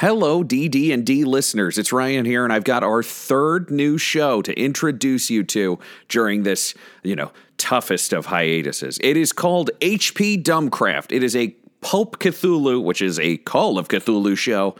Hello, DD&D listeners. It's Ryan here, and I've got our third new show to introduce you to during this, you know, toughest of hiatuses. It is called HP Dumbcraft. It is a Pulp Cthulhu, which is a Call of Cthulhu show,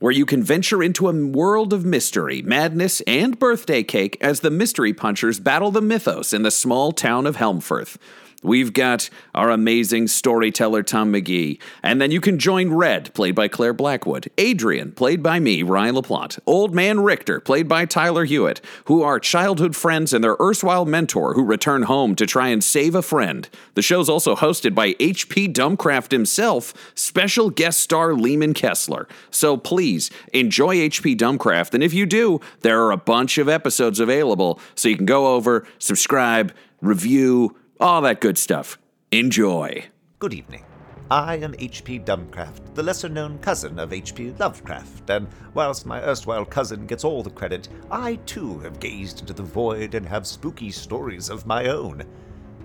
where you can venture into a world of mystery, madness, and birthday cake as the mystery punchers battle the mythos in the small town of Helmfirth. We've got our amazing storyteller Tom McGee, and then you can join Red, played by Claire Blackwood, Adrian, played by me, Ryan LaPlante, Old Man Richter, played by Tyler Hewitt, who are childhood friends and their erstwhile mentor who return home to try and save a friend. The show's also hosted by H.P. Dumbcraft himself, special guest star Lehman Kessler. So please enjoy H.P. Dumbcraft, and if you do, there are a bunch of episodes available, so you can go over, subscribe, review all that good stuff. Enjoy. Good evening. I am H.P. Dumbcraft, the lesser known cousin of H.P. Lovecraft, and whilst my erstwhile cousin gets all the credit, I too have gazed into the void and have spooky stories of my own.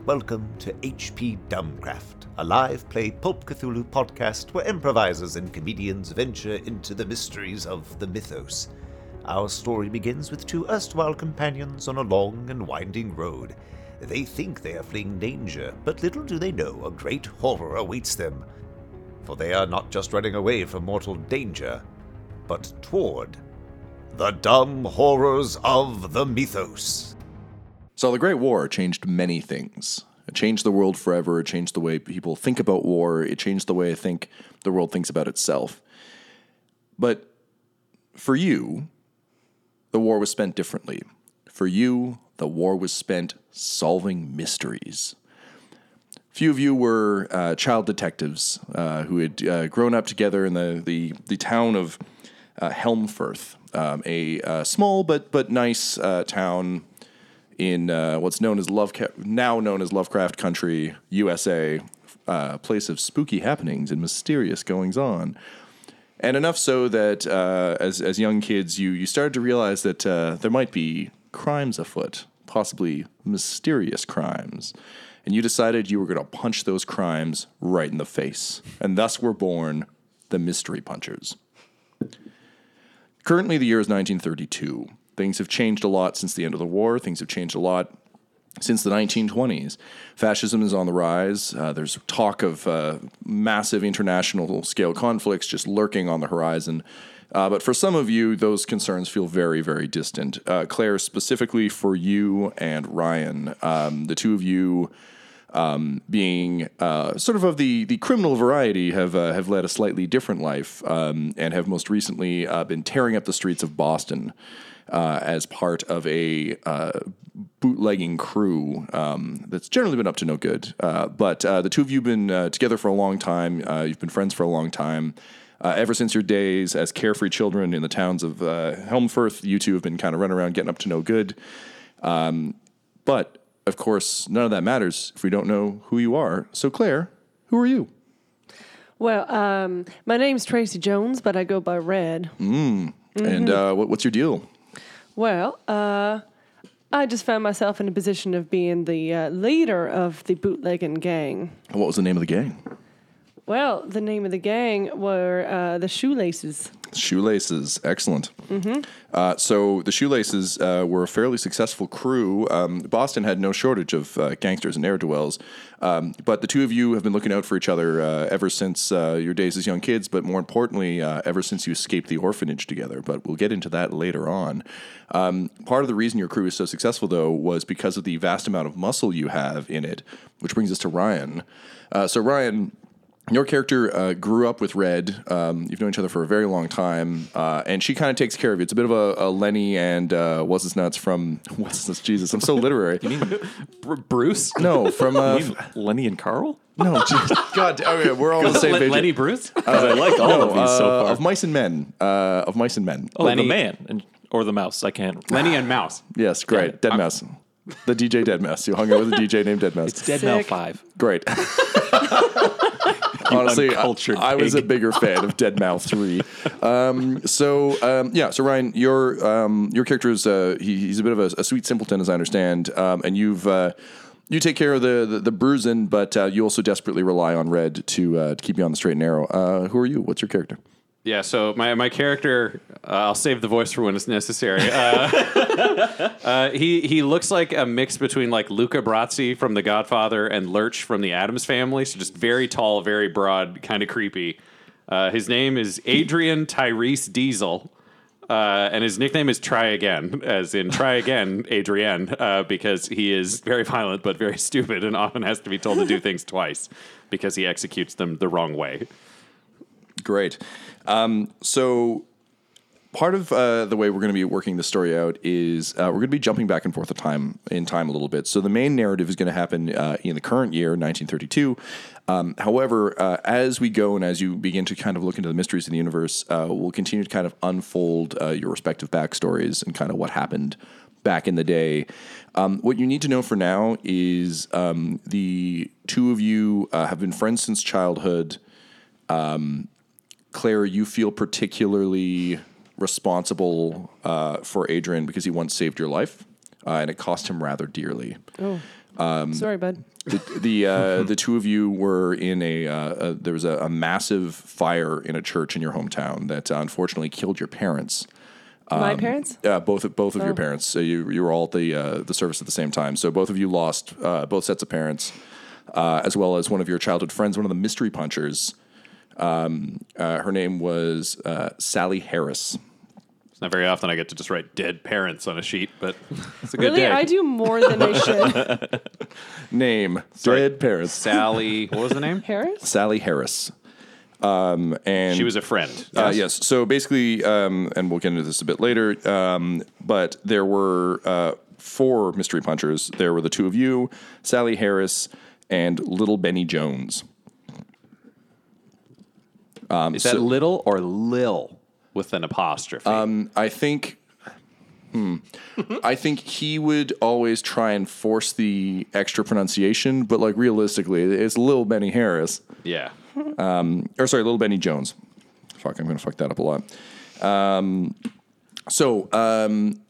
Welcome to H.P. Dumbcraft, a live play Pulp Cthulhu podcast where improvisers and comedians venture into the mysteries of the mythos. Our story begins with two erstwhile companions on a long and winding road. They think they are fleeing danger, but little do they know a great horror awaits them. For they are not just running away from mortal danger, but toward the dumb horrors of the mythos. So the Great War changed many things. It changed the world forever. It changed the way people think about war. It changed the way I think the world thinks about itself. But for you, the war was spent differently. For you, the war was spent solving mysteries. Few of you were uh, child detectives uh, who had uh, grown up together in the, the, the town of uh, Helmfirth, um, a uh, small but, but nice uh, town in what's known as Love now known as Lovecraft Country, USA, a place of spooky happenings and mysterious goings on. And enough so that as, as young kids, you, you started to realize that there might be crimes afoot, possibly mysterious crimes. And you decided you were going to punch those crimes right in the face. And thus were born the Mystery Punchers. Currently, the year is 1932. Things have changed a lot since the end of the war. Things have changed a lot since the 1920s. Fascism is on the rise. Uh, there's talk of uh, massive international scale conflicts just lurking on the horizon. Uh, but for some of you, those concerns feel very, very distant. Uh, Claire, specifically for you and Ryan, um, the two of you. Um, being uh, sort of of the, the criminal variety, have uh, have led a slightly different life, um, and have most recently uh, been tearing up the streets of Boston uh, as part of a bootlegging crew um, that's generally been up to no good. but the two of you have been together for a long time. you've been friends for a long time. Uh, ever since your days as carefree children in the towns of uh, Helmfirth, you two have been kind of running around getting up to no good. Um, but of course, none of that matters if we don't know who you are. So, Claire, who are you? Well, um, my name's Tracy Jones, but I go by Red. Mm. Mm-hmm. And uh, what, what's your deal? Well, uh, I just found myself in a position of being the uh, leader of the bootlegging gang. What was the name of the gang? Well, the name of the gang were uh, the Shoelaces. Shoelaces, excellent. Mm-hmm. Uh, so the Shoelaces uh, were a fairly successful crew. Um, Boston had no shortage of uh, gangsters and ne'er do wells, um, but the two of you have been looking out for each other uh, ever since uh, your days as young kids. But more importantly, ever since you escaped the orphanage together. But we'll get into that later on. Um, part of the reason your crew is so successful, though, was because of the vast amount of muscle you have in it. Which brings us to Ryan. so Ryan your character uh, grew up with Red. Um, you've known each other for a very long time, uh, and she kind of takes care of you. It's a bit of a, a Lenny and uh, what's his nuts from what's this? Jesus, I'm so literary. you mean Br- Bruce? No, from uh, Lenny and Carl. No, God, okay, we're all on the same page. Lenny Bruce. I like all no, of these so uh, far. of mice and men. Uh, of mice and men. Oh, Lenny. the man and or the mouse. I can't. Lenny and Mouse. Yes, great. Dead mouse. The DJ Dead Mouse. You hung out with a DJ named Dead Mouse. It's Dead Mouse 5. Great. Honestly, I, I was a bigger fan of Dead Mouth Three. Um, so um, yeah, so Ryan, your um, your character is uh, he, he's a bit of a, a sweet simpleton, as I understand, um, and you've. Uh, you take care of the the, the bruising, but uh, you also desperately rely on Red to uh, to keep you on the straight and narrow. Uh, who are you? What's your character? Yeah, so my, my character, uh, I'll save the voice for when it's necessary. Uh, uh, he he looks like a mix between like Luca Brasi from The Godfather and Lurch from the Addams Family. So just very tall, very broad, kind of creepy. Uh, his name is Adrian Tyrese Diesel, uh, and his nickname is Try Again, as in Try Again, Adrian, uh, because he is very violent but very stupid and often has to be told to do things twice because he executes them the wrong way. Great. Um, so part of uh, the way we're going to be working the story out is uh, we're going to be jumping back and forth of time in time a little bit. So the main narrative is going to happen uh, in the current year, 1932. Um, however, uh, as we go and as you begin to kind of look into the mysteries of the universe, uh, we'll continue to kind of unfold uh, your respective backstories and kind of what happened back in the day. Um, what you need to know for now is um, the two of you have been friends since childhood. Claire, you feel particularly responsible uh, for Adrian because he once saved your life, uh, and it cost him rather dearly. Oh. Sorry, bud. The the, uh, the two of you were in a, uh, a there was a, a massive fire in a church in your hometown that uh, unfortunately killed your parents. My parents? Uh, both of both of your Oh. parents. So you you were all at the uh, the service at the same time. So both of you lost uh, both sets of parents, uh, as well as one of your childhood friends, one of the mystery punchers. Um, uh, her name was uh, Sally Harris. It's not very often I get to just write dead parents on a sheet, but it's a good Really? day. I do more than I should. Name Sorry. dead parents. Sally, what was the name? Harris? Sally Harris. Um, and She was a friend. Uh, yes. So basically, um, and we'll get into this a bit later, um, but there were uh, four mystery punchers. There were the two of you, Sally Harris, and Little Benny Jones. Um, Is that little or lil with an apostrophe? Um, I think. Hmm. I think he would always try and force the extra pronunciation, but like realistically, it's Little Benny Harris. yeah. or sorry, Little Benny Jones. Fuck, I'm gonna fuck that up a lot. Um, so, um,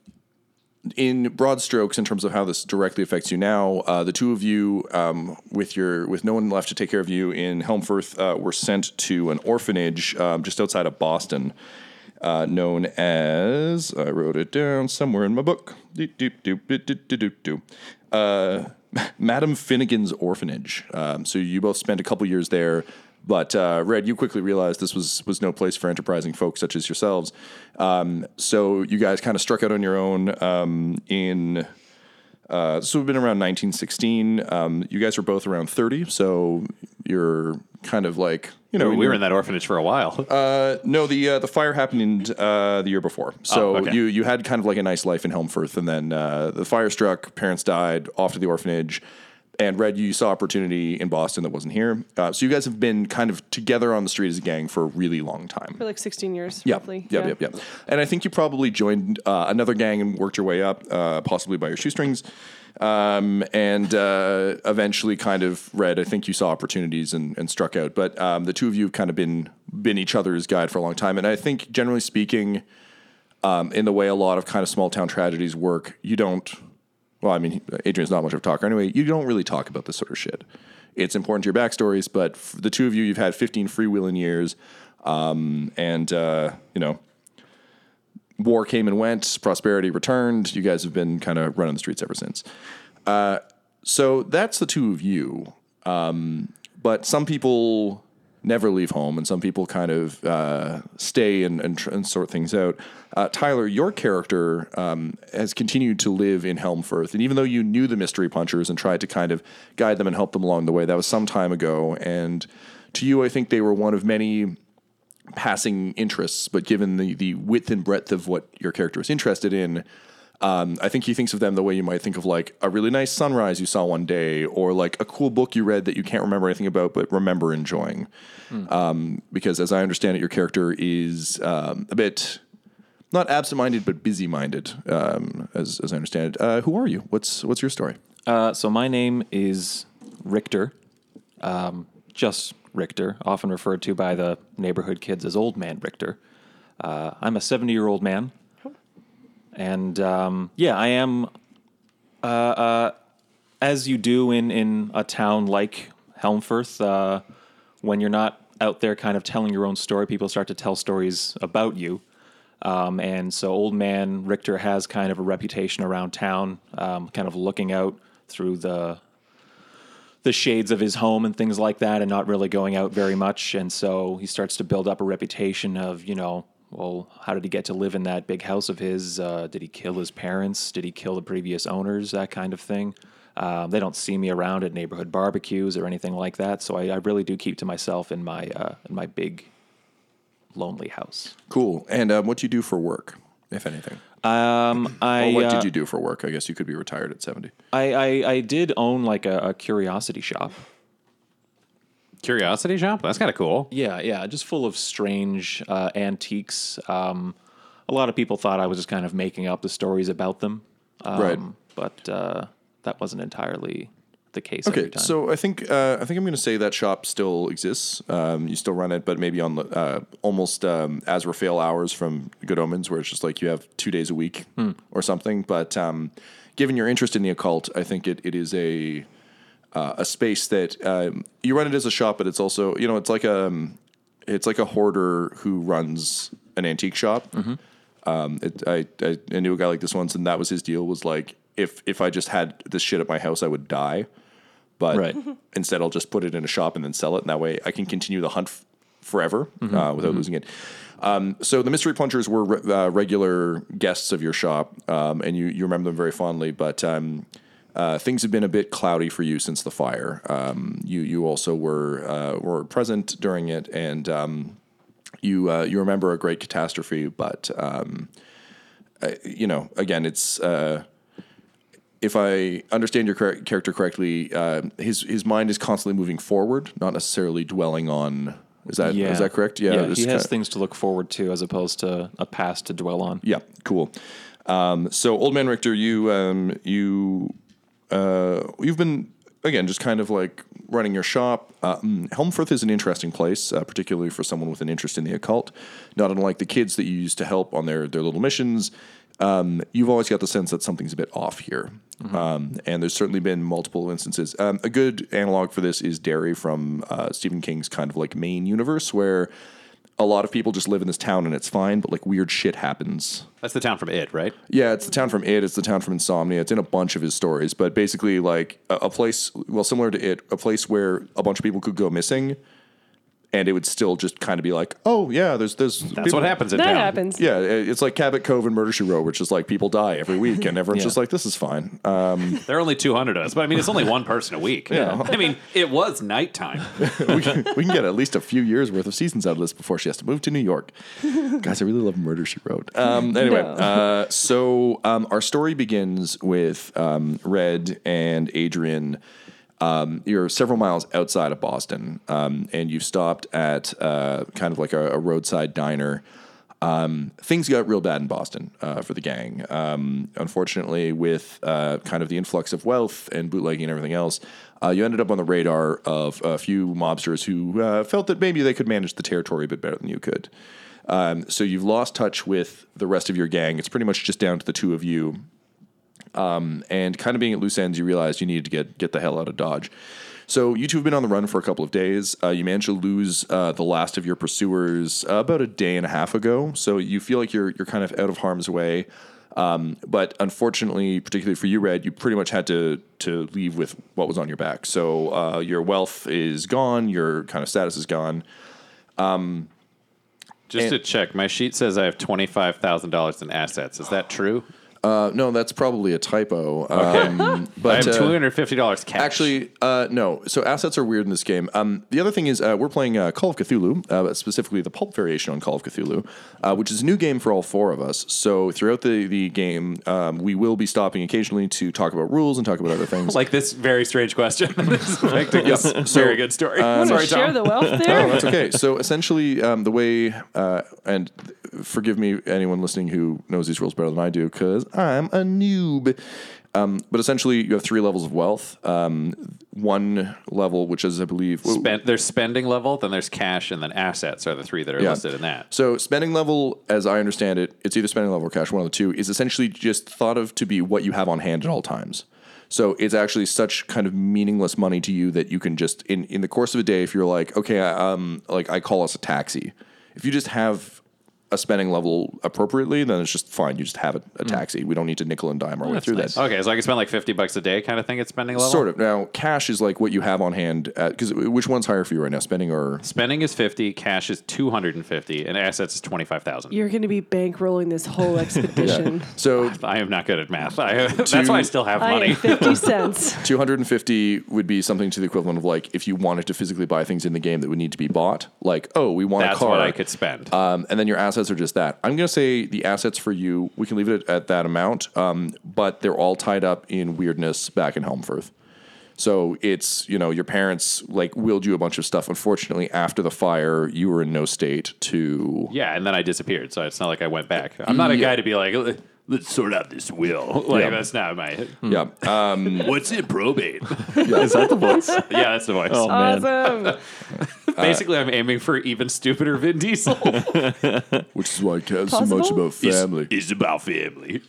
in broad strokes, in terms of how this directly affects you now, uh, the two of you, um, with your with no one left to take care of you in Helmfirth, uh, were sent to an orphanage um, just outside of Boston, uh, known as I wrote it down somewhere in my book. Doop, doop, doop. Uh, Madam Finnegan's orphanage. Um, so you both spent a couple years there, but uh, Red, you quickly realized this was was no place for enterprising folks such as yourselves. Um, so you guys kind of struck out on your own um, in. Uh, would have been around 1916. Um, you guys were both around 30, so you're kind of like you know we were you're- in that orphanage for a while. uh, no, the uh, the fire happened uh, the year before. So Oh, okay. you you had kind of like a nice life in Helmfirth, and then uh, the fire struck. Parents died. Off to the orphanage. And Red, you saw opportunity in Boston that wasn't here. Uh, so you guys have been kind of together on the street as a gang for a really long time. For like 16 years, Yep, roughly. Yep, yep, yep. And I think you probably joined uh, another gang and worked your way up, uh, possibly by your shoestrings. Um, and uh, eventually kind of Red, I think you saw opportunities and, and struck out. But um, the two of you have kind of been been each other's guide for a long time. And I think generally speaking, um, in the way a lot of kind of small town tragedies work, you don't well, I mean, Adrian's not much of a talker anyway. You don't really talk about this sort of shit. It's important to your backstories, but the two of you, you've had 15 freewheeling years, um, and uh, you know, war came and went, prosperity returned. You guys have been kind of running the streets ever since. Uh, so that's the two of you. Um, but some people never leave home, and some people kind of uh, stay and, and, and sort things out. Uh, Tyler, your character um, has continued to live in Helmfirth, and even though you knew the mystery punchers and tried to kind of guide them and help them along the way, that was some time ago. And to you, I think they were one of many passing interests, but given the the width and breadth of what your character is interested in, um, I think he thinks of them the way you might think of like a really nice sunrise you saw one day, or like a cool book you read that you can't remember anything about but remember enjoying. Um, because as I understand it, your character is um, a bit not absent-minded, but busy-minded, um, as as I understand it. Uh, who are you? What's what's your story? Uh, so my name is Richter, um, just Richter, often referred to by the neighborhood kids as Old Man Richter. Uh, I'm a 70 year old man, and um, yeah, I am. Uh, uh, as you do in in a town like Helmfirth, uh, when you're not out there kind of telling your own story, people start to tell stories about you. Um, and so Old Man Richter has kind of a reputation around town, um, kind of looking out through the the shades of his home and things like that, and not really going out very much. And so he starts to build up a reputation of, you know, well, how did he get to live in that big house of his? Uh, did he kill his parents? Did he kill the previous owners? That kind of thing. Um, they don't see me around at neighborhood barbecues or anything like that, so I, I really do keep to myself in my uh, in my big lonely house. Cool. And um, what do you do for work, if anything? Um, I Or what uh, did you do for work? I guess you could be retired at seventy. I, I, I did own like a, a curiosity shop. Curiosity shop? That's kind of cool. Yeah, yeah, just full of strange uh, antiques. Um, a lot of people thought I was just kind of making up the stories about them, um, Right. But uh, that wasn't entirely the case. Okay, every time. so I think uh, I think I'm going to say that shop still exists. Um, you still run it, but maybe on the uh, almost um, Aziraphale hours from Good Omens, where it's just like you have two days a week or something. But um, given your interest in the occult, I think it, it is a uh, a space that um, you run it as a shop, but it's also you know it's like a um, it's like a hoarder who runs an antique shop. Um, it, I, I I knew a guy like this once, and that was his deal. Was like if if I just had this shit at my house, I would die. But Right. instead, I'll just put it in a shop and then sell it, and that way I can continue the hunt f- forever uh, without losing it. Um, so the mystery plungers were re- uh, regular guests of your shop, um, and you you remember them very fondly. But um, uh, things have been a bit cloudy for you since the fire. Um, you you also were uh, were present during it, and um, you uh, you remember a great catastrophe. But um, uh, you know, again, it's. Uh, if I understand your character correctly, uh, his his mind is constantly moving forward, not necessarily dwelling on. Is that is yeah, that correct? Yeah, just he has kinda- things to look forward to as opposed to a past to dwell on. Yeah, cool. Um, so, old man Richter, you um, you uh, you've been again just kind of like running your shop. Um, Helmfirth is an interesting place, uh, particularly for someone with an interest in the occult. Not unlike the kids that you used to help on their their little missions. Um, you've always got the sense that something's a bit off here, um, and there's certainly been multiple instances. Um, a good analog for this is Derry from uh, Stephen King's kind of like main universe, where a lot of people just live in this town and it's fine, but like weird shit happens That's the town from It, right? yeah, it's the town from It. It's the town from Insomnia. It's in a bunch of his stories, but basically, like a, a place, well, similar to It, a place where a bunch of people could go missing, and it would still just kind of be like, oh yeah, there's there's That's what happens in That town. happens. Yeah, it's like Cabot Cove and Murder She Wrote, which is like people die every week, and everyone's Yeah. just like, this is fine. Um, There are only 200 of us, but I mean, it's only one person a week. Yeah. I mean, it was nighttime. we, can, we can get at least a few years worth of seasons out of this before she has to move to New York. Guys, I really love Murder She Wrote. Um, anyway, No. uh, so um, our story begins with um, Red and Adrian. Um, you're several miles outside of Boston, um, and you've stopped at uh, kind of like a, a roadside diner. Um, things got real bad in Boston uh, for the gang. Um, unfortunately, with uh, kind of the influx of wealth and bootlegging and everything else, uh, you ended up on the radar of a few mobsters who uh, felt that maybe they could manage the territory a bit better than you could. Um, so you've lost touch with the rest of your gang. It's pretty much just down to the two of you. Um, and kind of being at loose ends, you realized you needed to get get the hell out of Dodge. So you two have been on the run for a couple of days. Uh, you managed to lose uh, the last of your pursuers uh, about a day and a half ago. So you feel like you're you're kind of out of harm's way. Um, but unfortunately, particularly for you, Red, you pretty much had to to leave with what was on your back. So uh, your wealth is gone. Your kind of status is gone. Just And- to check, my sheet says I have $25,000 in assets. Is that true? Uh, no, that's probably a typo. Um, but I have uh, $250 cash. Actually, uh, no. So assets are weird in this game. Um, the other thing is uh, we're playing uh, Call of Cthulhu, uh, specifically the pulp variation on Call of Cthulhu, uh, which is a new game for all four of us. So throughout the the game, um, we will be stopping occasionally to talk about rules and talk about other things. like this very strange question. this is affecting this very good story. Want to Sorry, share Tom. the wealth Oh, there? that's okay. So essentially, um, the way uh, and forgive me, anyone listening who knows these rules better than I do, because I'm a noob. Um, but essentially, you have three levels of wealth. Um, one level, which is, I believe, Spend, there's spending level, then there's cash, and then assets are the three that are Yeah. listed in that. So spending level, as I understand it, it's either spending level or cash, one of the two, is essentially just thought of to be what you have on hand at all times. So it's actually such kind of meaningless money to you that you can just in in the course of a day, if you're like, okay, I, um, like I call us a taxi. If you just have a spending level appropriately, then it's just fine. You just have a, a taxi. We don't need to nickel and dime our way through that. Okay, so I can spend like 50 bucks a day kind of thing at spending level? Sort of. Now, cash is like what you have on hand. Because which one's higher for you right now, spending or Spending is 50, cash is 250, and assets is 25,000. You're going to be bankrolling this whole expedition. so I am not good at math. I, that's why I still have I money. am 50 cents. 250 would be something to the equivalent of like if you wanted to physically buy things in the game that would need to be bought. Like, oh, we want That's a car. what I could spend. Um, and then your assets are just that. I'm going to say the assets for you, we can leave it at, at that amount, um, but they're all tied up in weirdness back in Helmfirth. So it's, you know, your parents like willed you a bunch of stuff. Unfortunately, after the fire, you were in no state to. yeah, and then I disappeared, so it's not like I went back. I'm not a Yeah. guy to be like, "Let- let's sort out this will. Like, Yeah. that's not my. Yeah. Um, What's in probate? Is that the voice? yeah, that's the voice. Oh, man. Awesome. Basically, I'm aiming for even stupider Vin Diesel. which is why I care so much Possible? about family. It's about family.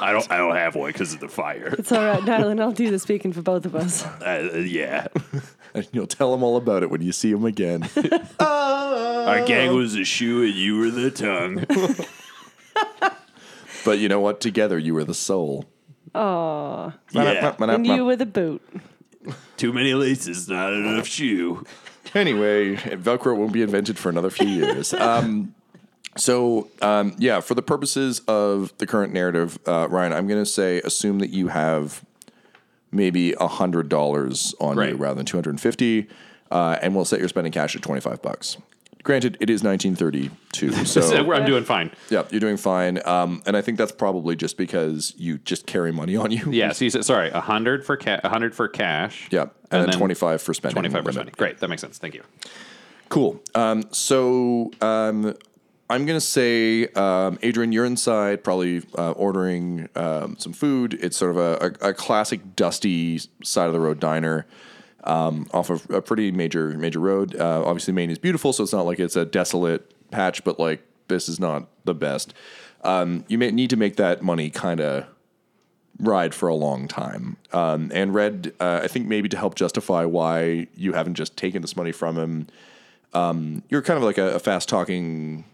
I don't. I don't have one because of the fire. It's all right, Natalie. I'll do the speaking for both of us. Uh, yeah, And you'll tell them all about it when you see them again. our gang was a shoe, and you were the tongue. But you know what? Together, you were the soul. Aw. yeah, And you with a boot. too many laces, not enough shoe. Anyway, Velcro won't be invented for another few years. Um, so, um, yeah, for the purposes of the current narrative, uh, Ryan, I'm going to say assume that you have maybe hundred dollars on you rather than 250, uh, and we'll set your spending cash at 25 bucks. Granted, it is 1932, So so I'm doing fine. yeah, you're doing fine. Um, and I think that's probably just because you just carry money on you. Yeah, so you said sorry, a hundred for ca- a hundred for cash. Yeah, and, then, 25 for spending. Twenty five limit. percent. Great, that makes sense. Thank you. Cool. Um, so um, I'm going to say, um, Adrian, you're inside, probably uh, ordering um, some food. It's sort of a, a, a classic dusty side of the road diner. Um, off of a pretty major major road. Uh, obviously, Maine is beautiful, so it's not like it's a desolate patch, but like this is not the best. Um, you may need to make that money kind of ride for a long time. Um, and Red, uh, I think maybe to help justify why you haven't just taken this money from him, um, you're kind of like a, a fast talking,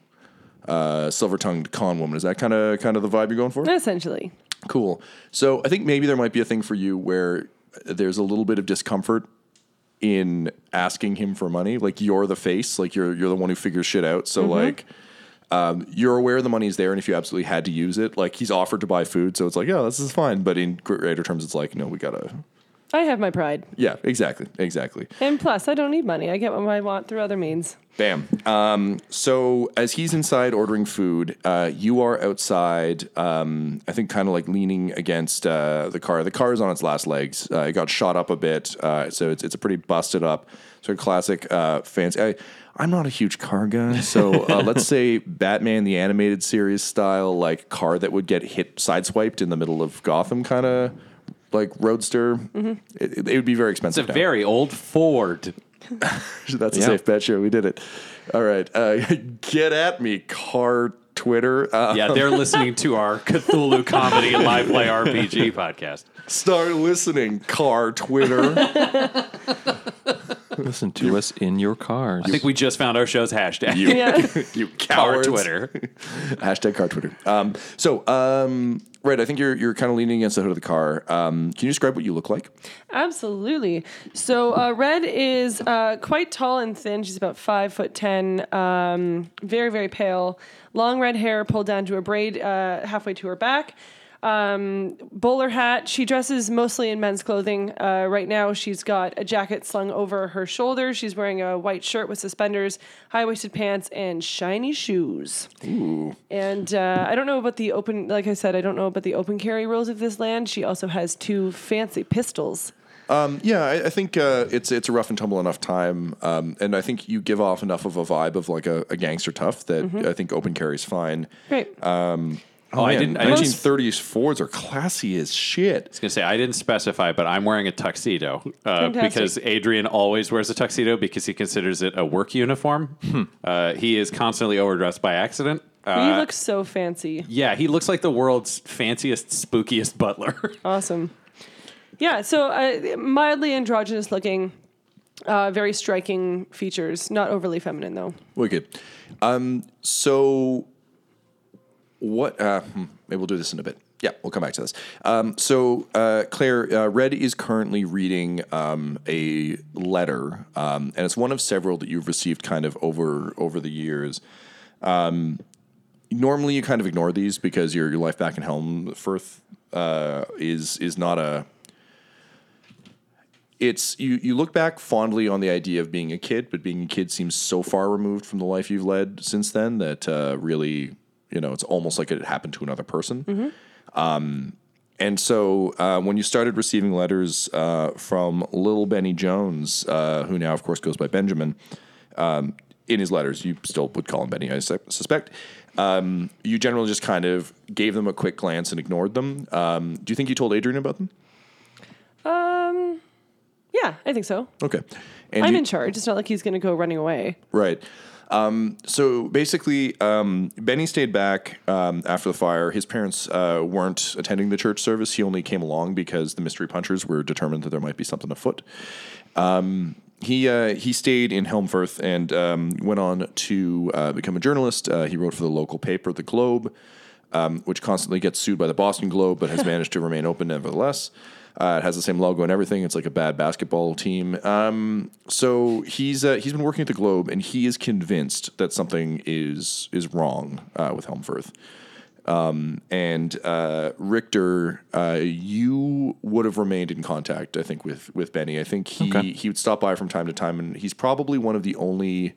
uh, silver tongued con woman. Is that kind of kind of the vibe you're going for? Essentially. Cool. So I think maybe there might be a thing for you where there's a little bit of discomfort in asking him for money. Like you're the face, like you're you're the one who figures shit out. So like um, you're aware the money's there, and if you absolutely had to use it, like he's offered to buy food, so it's like, yeah, this is fine. But in greater terms, it's like, no, we gotta. I have my pride. Yeah, exactly, exactly. And plus, I don't need money. I get what I want through other means. Bam. Um, so as he's inside ordering food, uh, you are outside. Um, I think kind of like leaning against uh, the car. The car is on its last legs. Uh, it got shot up a bit, uh, so it's it's a pretty busted up, sort of classic uh, fancy. I, I'm not a huge car guy, so uh, let's say Batman the animated series style, like car that would get hit sideswiped in the middle of Gotham, kind of like roadster. It, it would be very expensive. It's a now. very old Ford. That's a Yeah. safe bet. Sure, we did it. All right, uh, get at me, car Twitter. Uh, Yeah, they're listening to our Cthulhu comedy live play RPG podcast. start listening, car Twitter. Listen to us in your cars. I think we just found our show's hashtag. you, Yeah. you Car. Twitter. Hashtag car Twitter. Um, so, um, right, I think you're you're kind of leaning against the hood of the car. Um, can you describe what you look like? Absolutely. So uh, Red is uh, quite tall and thin. She's about five foot ten. Um, very very pale. Long red hair pulled down to a braid uh, halfway to her back. Um, bowler hat. She dresses mostly in men's clothing. Uh, right now, she's got a jacket slung over her shoulder. She's wearing a white shirt with suspenders, high waisted pants, and shiny shoes. Ooh. And uh, I don't know about the open, like I said, I don't know about the open carry rules of this land. She also has two fancy pistols Um, yeah, I, I think uh, it's it's a rough and tumble enough time, um, and I think you give off enough of a vibe of like a, a gangster tough that Mm-hmm. I think open carry is fine. Great. Oh, I didn't. I didn't 1930s Fords are classy as shit. I was gonna say I didn't specify, but I'm wearing a tuxedo uh, Fantastic. because Adrian always wears a tuxedo because he considers it a work uniform. Uh, he is constantly overdressed by accident. you Uh, look so fancy. yeah, he looks like the world's fanciest, spookiest butler. Awesome. Yeah, so uh, mildly androgynous looking, uh, very striking features. Not overly feminine though. Wicked. Um, so, what? Uh, hmm, maybe we'll do this in a bit. Yeah, we'll come back to this. Um, so, uh, Claire, uh, Red is currently reading um, a letter, um, and it's one of several that you've received kind of over over the years. Um, normally, you kind of ignore these because your your life back in Helmfirth uh, is is not a it's you you look back fondly on the idea of being a kid, but being a kid seems so far removed from the life you've led since then that uh, really, you know, it's almost like it happened to another person. Um, and so uh, when you started receiving letters uh, from little Benny Jones, uh, who now of course goes by Benjamin, um, in his letters, you still would call him Benny, I su- suspect. Um, you generally just kind of gave them a quick glance and ignored them. Um, do you think you told Adrian about them? Um, yeah, I think so. Okay. And I'm you- in charge. It's not like he's going to go running away. Right. Um, so basically, um, Benny stayed back um, after the fire. His parents uh, weren't attending the church service. He only came along because the mystery punchers were determined that there might be something afoot. Um, he uh, he stayed in Helmfirth and um, went on to uh, become a journalist. Uh, he wrote for the local paper, The Globe, um, which constantly gets sued by the Boston Globe, but has managed to remain open nevertheless. Uh, it has the same logo and everything. It's like a bad basketball team. Um, so he's uh, he's been working at the Globe, and he is convinced that something is is wrong uh, with Helmfirth. Um, and uh, Richter, uh, you would have remained in contact, I think, with with Benny. I think he he would stop by from time to time, and he's probably one of the only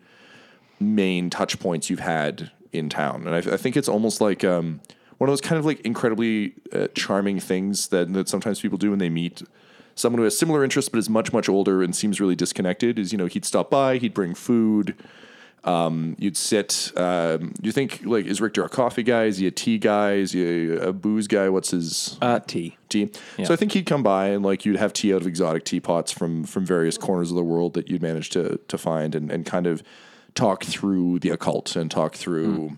main touch points you've had in town. And I, I think it's almost like um, one of those kind of like incredibly uh, charming things that that sometimes people do when they meet someone who has similar interests but is much much older and seems really disconnected. Is you know he'd stop by, he'd bring food. Um, you'd sit. Um, do you think like is Richter a coffee guy? Is he a tea guy? Is he a, a booze guy? What's his Uh, tea. tea? So I think he'd come by and like you'd have tea out of exotic teapots from from various corners of the world that you'd manage to to find and and kind of talk through the occult and talk through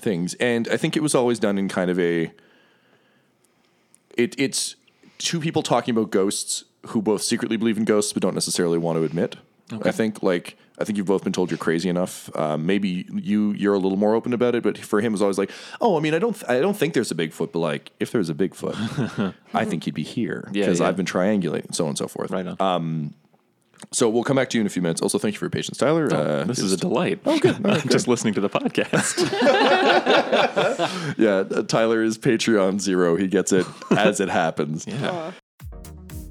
things. And I think it was always done in kind of a it it's two people talking about ghosts who both secretly believe in ghosts but don't necessarily want to admit. I think like I think you've both been told you're crazy enough. Um, maybe you you're a little more open about it, but for him it was always like, oh, I mean, I don't I don't think there's a Bigfoot, but like if there's a Bigfoot, I think he'd be here because yeah. I've been triangulating, so on and so forth. Right on. So we'll come back to you in a few minutes. Also, thank you for your patience, Tyler. uh, this is a delight. Oh, good. Just listening to the podcast. yeah. uh, Tyler is Patreon zero. He gets it as it happens. Yeah.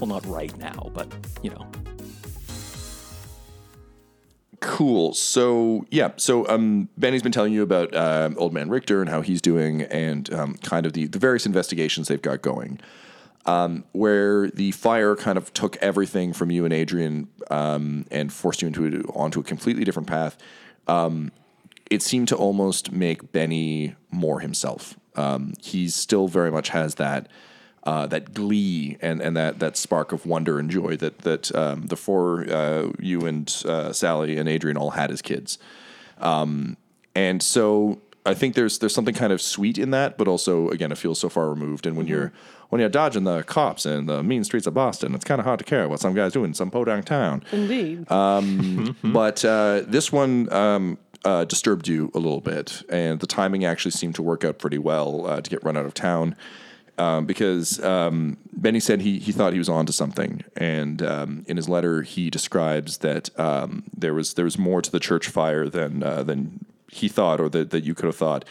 Well, not right now, but you know. Cool. So yeah. So um, Benny's been telling you about um, Old Man Richter and how he's doing, and um, kind of the the various investigations they've got going. Um, where the fire kind of took everything from you and Adrian um, and forced you into a, onto a completely different path. Um, it seemed to almost make Benny more himself. Um, he still very much has that uh, that glee and, and that, that spark of wonder and joy that that um, the four uh, you and uh, Sally and Adrian all had as kids. Um, and so I think there's there's something kind of sweet in that, but also again it feels so far removed. And when you're when you're dodging the cops in the mean streets of Boston, it's kind of hard to care what some guys doing in some podunk town. Indeed. But uh, this one um, uh, disturbed you a little bit, and the timing actually seemed to work out pretty well uh, to get run out of town. Um, because um, Benny said he he thought he was onto something, and um, in his letter he describes that um, there was there was more to the church fire than uh, than he thought or that that you could have thought,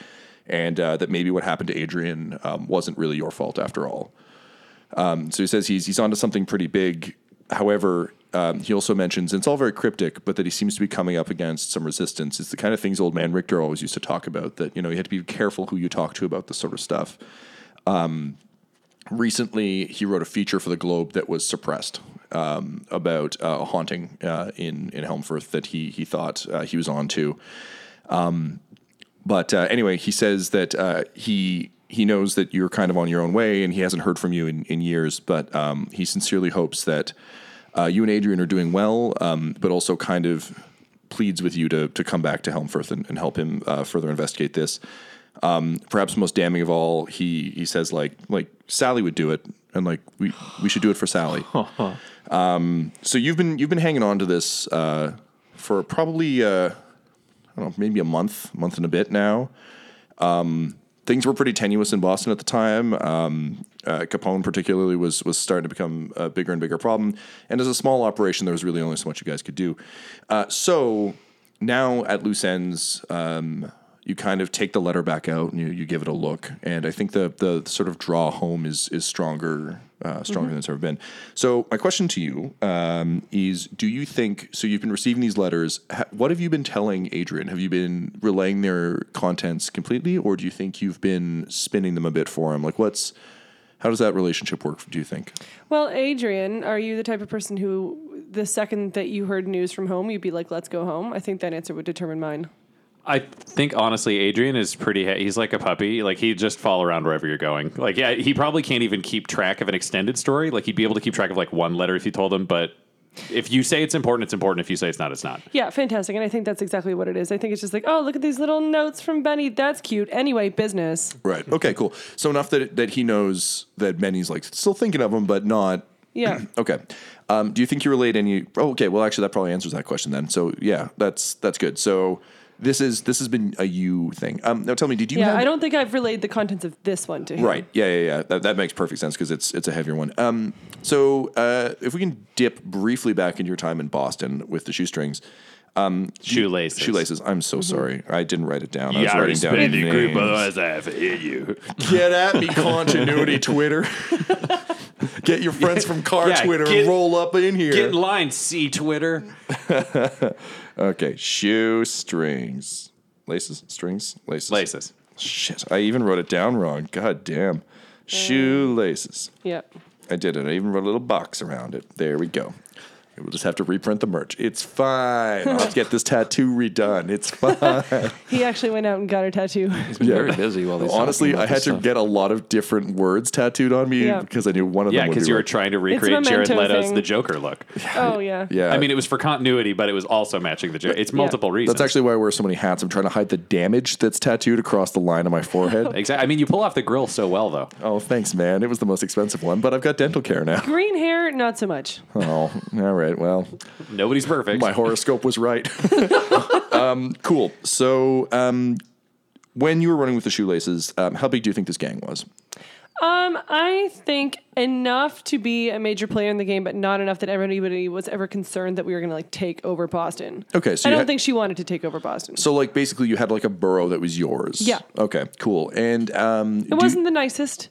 and uh, that maybe what happened to Adrian um, wasn't really your fault after all. Um, so he says he's he's onto something pretty big. However, he also mentions, and it's all very cryptic, but that he seems to be coming up against some resistance. It's the kind of things old man Richter always used to talk about. That you know you have to be careful who you talk to about this sort of stuff. Um, recently, he wrote a feature for the Globe that was suppressed um, about uh, a haunting uh, in in Helmfirth that he he thought uh, he was on to. Um, but anyway, he says that he he knows that you're kind of on your own way, and he hasn't heard from you in, in years. But um, he sincerely hopes that uh, you and Adrian are doing well, um, but also kind of pleads with you to to come back to Helmfirth and, and help him uh, further investigate this. Um, perhaps most damning of all, he he says like like Sally would do it, and like we we should do it for Sally. um, so you've been you've been hanging on to this uh, for probably uh, I don't know maybe a month month and a bit now. Um, things were pretty tenuous in Boston at the time. Um, uh, Capone particularly was was starting to become a bigger and bigger problem. And as a small operation, there was really only so much you guys could do. Uh, so now at loose ends, um, you kind of take the letter back out and you, you give it a look. And I think the the sort of draw home is is stronger uh, stronger than it's ever been. So my question to you um, is: Do you think so? You've been receiving these letters. Ha, what have you been telling Adrian? Have you been relaying their contents completely, or do you think you've been spinning them a bit for him? Like, what's how does that relationship work? Do you think? Well, Adrian, are you the type of person who, the second that you heard news from home, you'd be like, "Let's go home"? I think that answer would determine mine. I think honestly, Adrian is pretty. He's like a puppy. Like he'd just fall around wherever you're going. Like yeah, he probably can't even keep track of an extended story. Like he'd be able to keep track of like one letter if you told him. But if you say it's important, it's important. If you say it's not, it's not. Yeah, fantastic. And I think that's exactly what it is. I think it's just like, oh, look at these little notes from Benny. That's cute. Anyway, business. Right. Okay. Cool. So enough that that he knows that Benny's like still thinking of him, but not. Yeah. Okay. Um, do you think you relate any? Oh, okay. Well, actually, that probably answers that question then. So yeah, that's that's good. So this is this has been a you thing. Um, now tell me, did you? Yeah, have, I don't think I've relayed the contents of this one to him. Right. Yeah. Yeah. Yeah. That, that makes perfect sense because it's it's a heavier one. Um. So uh, if we can dip briefly back into your time in Boston with the shoestrings. Um, Shoelaces. Shoelaces. I'm so Mm-hmm. sorry. I didn't write it down. I was writing down names. I have to hit you. Get at me, continuity Twitter. Get your friends from Car Yeah, Twitter get- and roll up in here. Get in line, see Twitter. okay, shoestrings. Laces? Strings? Laces? Laces. Shit, I even wrote it down wrong. God damn. Mm. Shoelaces. Yep. I did it. I even wrote a little box around it. There we go. We'll just have to reprint the merch. It's fine. I'll have to get this tattoo redone. It's fine. He actually went out and got a tattoo. He's been very busy while these. Honestly, I had to get a lot of different words tattooed on me Yeah. because I knew one of Yeah, them would Yeah, because be you were right. trying to recreate Jared Leto's thing. the Joker look. oh yeah. Yeah. I mean, it was for continuity, but it was also matching the Joker. It's multiple reasons. That's actually why I wear so many hats. I'm trying to hide the damage that's tattooed across the line of my forehead. exactly. I mean, you pull off the grill so well, though. oh, thanks, man. It was the most expensive one, but I've got dental care now. Green hair, not so much. Oh, all right. Well, Nobody's perfect. my horoscope was right. um, cool. So, um, when you were running with the shoelaces, um, how big do you think this gang was? Um, I think enough to be a major player in the game, but not enough that everybody was ever concerned that we were going to like take over Boston. Okay, so I don't had- think she wanted to take over Boston. So, like, basically, you had like a borough that was yours. Yeah. Okay. Cool. And um, it wasn't the nicest,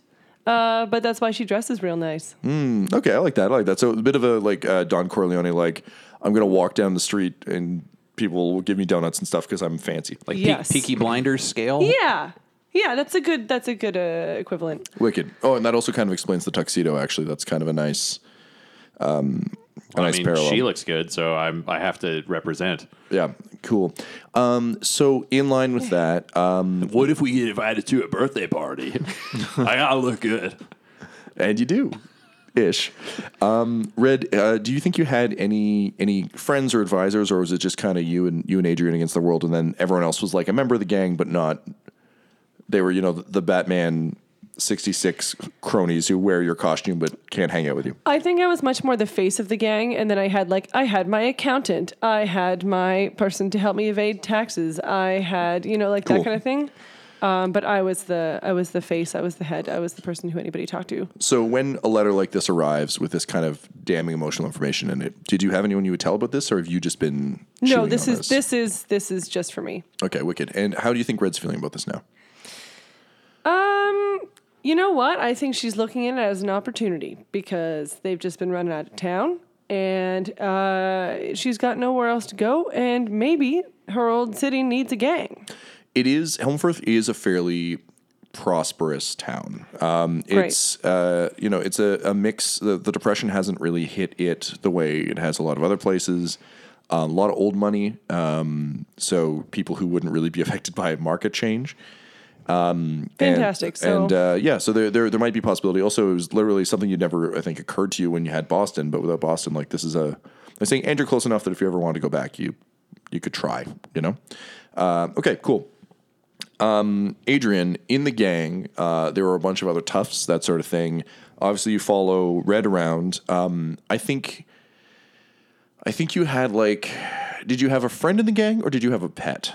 uh, but that's why she dresses real nice. okay. I like that. I like that. So, a bit of a like uh, Don Corleone, like I'm gonna walk down the street and people will give me donuts and stuff because I'm fancy. like Yes. Pe- Peaky Blinders scale. Yeah, yeah, that's a good that's a good uh, equivalent. Wicked. Oh, and that also kind of explains the tuxedo. Actually, that's kind of a nice, um, a I nice mean, parallel. she looks good, so I'm I have to represent. yeah, cool. Um, so in line with that, um, What if we get invited to a birthday party? I gotta look good. and you do, ish. Um, Red, uh, do you think you had any any friends or advisors, or was it just kind of you and you and Adrian against the world, and then everyone else was like a member of the gang, but not? They were, you know, the, the Batman. 66 cronies who wear your costume but can't hang out with you. I think I was much more the face of the gang, and then I had like I had my accountant, I had my person to help me evade taxes, I had you know like Cool. that kind of thing. Um, but I was the I was the face. I was the head. I was the person who anybody talked to. So when a letter like this arrives with this kind of damning emotional information in it, did you have anyone you would tell about this, or have you just been? No, this is this is this is just for me. Okay, wicked. And how do you think Red's feeling about this now? Um, you know what? I think she's looking at it as an opportunity because they've just been running out of town and uh, she's got nowhere else to go. And maybe her old city needs a gang. It is Helmfirth is a fairly prosperous town. Um, it's uh, you know it's a, a mix. The, the depression hasn't really hit it the way it has a lot of other places. Um, a lot of old money, um, so people who wouldn't really be affected by market change. Um, and- Fantastic. So- and uh, yeah, so there, there there might be possibility. Also, it was literally something you'd never I think occurred to you when you had Boston, but without Boston, like this is a. I'm saying, and you're close enough that if you ever wanted to go back, you you could try. You know. Uh, okay, cool. Um, Adrian, in the gang, uh, there were a bunch of other toughs, that sort of thing. Obviously, you follow Red around. Um, I think, I think you had like, did you have a friend in the gang or did you have a pet?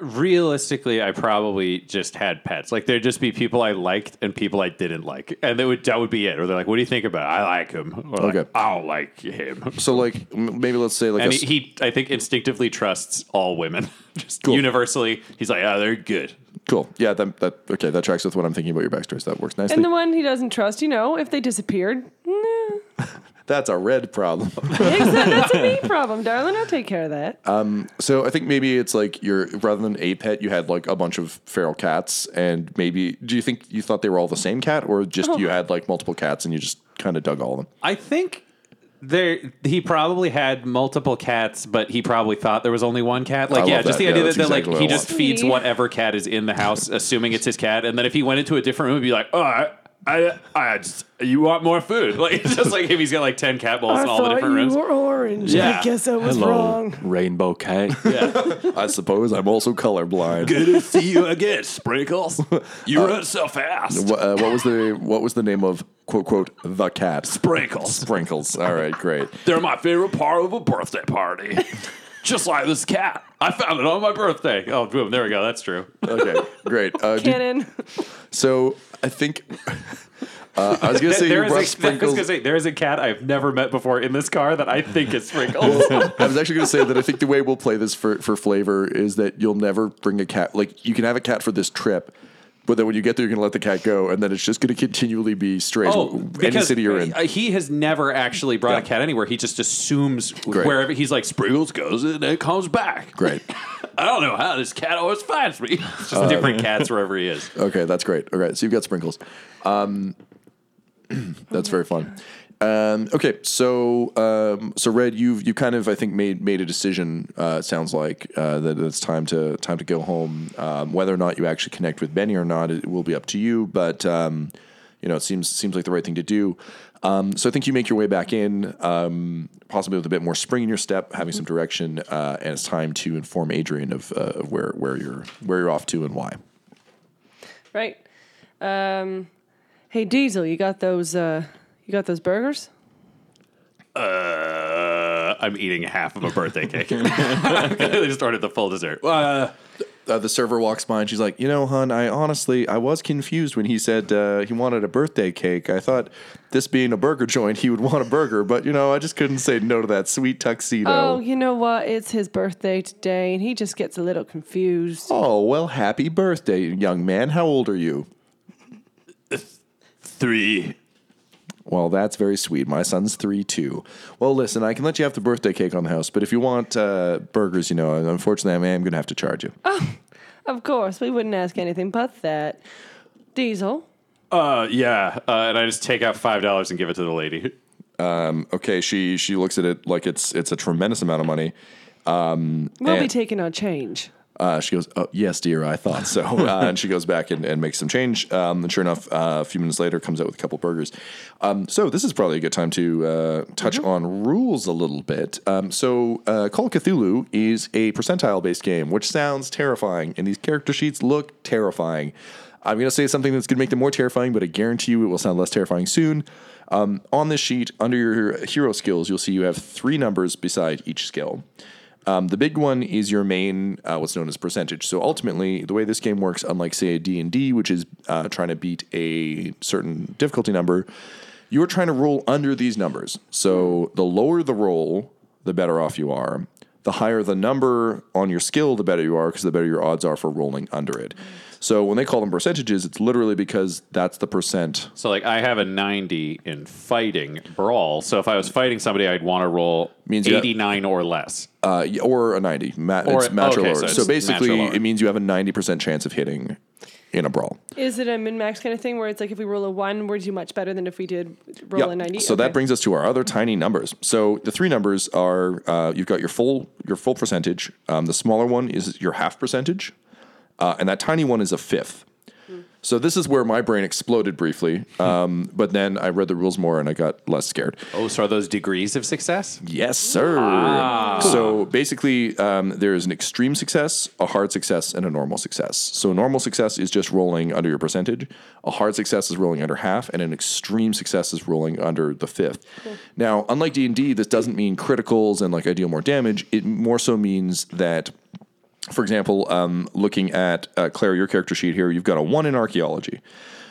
Realistically, I probably just had pets. Like there'd just be people I liked and people I didn't like, and that would that would be it. Or they're like, "What do you think about? it? I like him." Or like, Okay. I don't like him. So, like, m- maybe let's say like, And a he, he, I think, instinctively trusts all women. just Cool. universally, he's like, "Ah, they're good." cool, yeah, that, that okay, that tracks with what I'm thinking about your backstory. So that works nicely. And the one he doesn't trust, you know, if they disappeared, nah. That's a Red problem. Exactly, that's a me problem, darling. I'll take care of that. Um, so I think maybe it's like you're rather than a pet, you had like a bunch of feral cats, and maybe do you think you thought they were all the same cat, or just Oh. you had like multiple cats and you just kind of dug all of them? I think there he probably had multiple cats, but he probably thought there was only one cat. Like, I yeah, just that. the Yeah, idea that's that, that exactly like he just feeds whatever cat is in the house, assuming it's his cat, and then if he went into a different room, he'd be like, "Oh, I, I, I just, you want more food?" Like it's just like if he's got like ten cat balls in all the different rooms. Were orange. Yeah. I guess I was Hello, wrong. rainbow cat. Yeah, I suppose I'm also colorblind. Good to see you again, Sprinkles. You run so fast. What, uh, what was the what was the name of quote quote the cat? Sprinkles. Sprinkles. All right, great. They're my favorite part of a birthday party. Just like this cat. I found it on my birthday. Oh, boom. There we go. That's true. Okay, great. Uh, did- Cannon. so I think uh, I was gonna say you There is, brought a, I was Sprinkles. gonna say, there is a cat I've never met before in this car that I think is Sprinkles. I was actually going to say that I think the way we'll play this for, for flavor is that you'll never bring a cat. Like you can have a cat for this trip, but then when you get there, you're going to let the cat go, and then it's just going to continually be strays. oh, any city you're in. uh, he has never actually brought Yeah. a cat anywhere. He just assumes Great. wherever he's like Sprinkles goes and it comes back. Great. I don't know how this cat always finds me. It's just different cats wherever he is. Okay, that's great. All right, so you've got sprinkles. Um, that's very fun. Um, okay, so um, so Red, you've you kind of I think made made a decision. Uh, sounds like uh, that it's time to time to go home. Um, whether or not you actually connect with Benny or not, it will be up to you. But um, you know, it seems seems like the right thing to do. Um, so I think you make your way back in, um, possibly with a bit more spring in your step, having some direction, uh, and it's time to inform Adrian of, uh, of where where you're where you're off to and why. Right. Hey Diesel, you got those uh, you got those burgers? Uh, I'm eating half of a birthday cake. they just ordered the full dessert. Uh, uh, the server walks by and she's like, you know, hun, I honestly, I was confused when he said uh, he wanted a birthday cake. I thought this being a burger joint, he would want a burger, but you know, I just couldn't say no to that sweet tuxedo. Oh, you know what? It's his birthday today, and he just gets a little confused. Oh, well, happy birthday, young man. How old are you? three. Well, that's very sweet. My son's three too. Well, listen, I can let you have the birthday cake on the house, but if you want uh, burgers, you know, unfortunately, I am going to have to charge you. Oh, Of course, we wouldn't ask anything but that. Diesel, Uh, yeah. Uh, and I just take out five dollars and give it to the lady. Okay, she she looks at it like it's it's a tremendous amount of money. we'll be taking our change. Uh, she goes, oh, yes, dear, I thought so. Uh, and she goes back and, and makes some change. Um, and sure enough, uh, a few minutes later, comes out with a couple burgers. Um, so this is probably a good time to uh, touch on rules a little bit. Um, so uh, Call of Cthulhu is a percentile-based game, which sounds terrifying, and these character sheets look terrifying. I'm going to say something that's going to make them more terrifying, but I guarantee you it will sound less terrifying soon. Um, on this sheet, under your hero skills, you'll see you have three numbers beside each skill. Um, the big one is your main, uh, what's known as percentage. So ultimately, the way this game works, unlike say a D and D, which is uh, trying to beat a certain difficulty number, you are trying to roll under these numbers. So the lower the roll, the better off you are. The higher the number on your skill, the better you are, because the better your odds are for rolling under it. So when they call them percentages, it's literally because that's the percent. So like I have a 90 in fighting brawl. So if I was fighting somebody, I'd want to roll Means you have- 89 or less. Uh, or a 90. Ma- Or- it's match or lower. so So, basically, lower. it means you have a 90% chance of hitting in a brawl. Is it a min max kind of thing where it's like if we roll a one, we're do much better than if we did roll Yeah. a ninety? So Okay. that brings us to our other tiny numbers. So the three numbers are uh, you've got your full your full percentage. Um, the smaller one is your half percentage, uh, and that tiny one is a fifth. So this is where my brain exploded briefly, um, but then I read the rules more and I got less scared. Oh, so are those degrees of success? Yes, sir. So basically, um, there is an extreme success, a hard success, and a normal success. So normal success is just rolling under your percentage. A hard success is rolling under half, and an extreme success is rolling under the fifth. Now, unlike D and D, this doesn't mean criticals and like I deal more damage. It more so means that for example, um, looking at uh, Claire, your character sheet here, you've got a one in archaeology.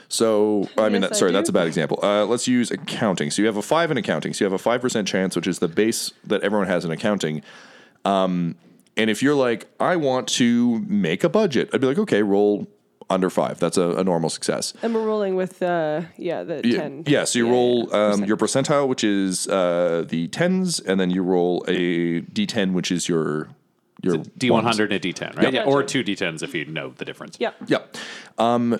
So, I mean, Yes, that, I sorry, do. that's a bad example. Uh, let's use accounting. So, you have a five in accounting. So, you have a 5% chance, which is the base that everyone has in accounting. Um, and if you're like, I want to make a budget, I'd be like, okay, roll under five. That's a, a normal success. and we're rolling with uh yeah the Yeah, ten. yeah, so you Yeah, roll yeah, um, your percentile, which is uh, the tens, and then you roll a d10, which is your your D100 and a D10, right? Yep. Or two D10s if you know the difference. Yeah. Yep. Um,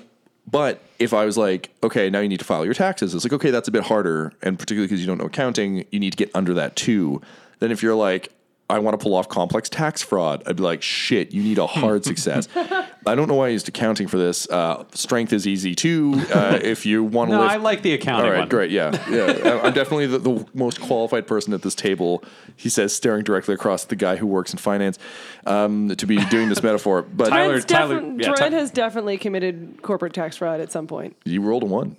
but if I was like, okay, now you need to file your taxes, it's like, okay, that's a bit harder. And particularly because you don't know accounting, you need to get under that too. Then if you're like, I want to pull off complex tax fraud, I'd be like, shit, you need a hard success. I don't know why I used accounting for this. Uh, strength is easy too. Uh, if you want to No, lift. I like the accounting All right, one. great. Yeah, yeah. I- I'm definitely the, the most qualified person at this table. He says, staring directly across at the guy who works in finance, um, to be doing this metaphor. But Tyler- Dread's Tyler- yeah, Dread Ty- has definitely committed corporate tax fraud at some point. you rolled a one.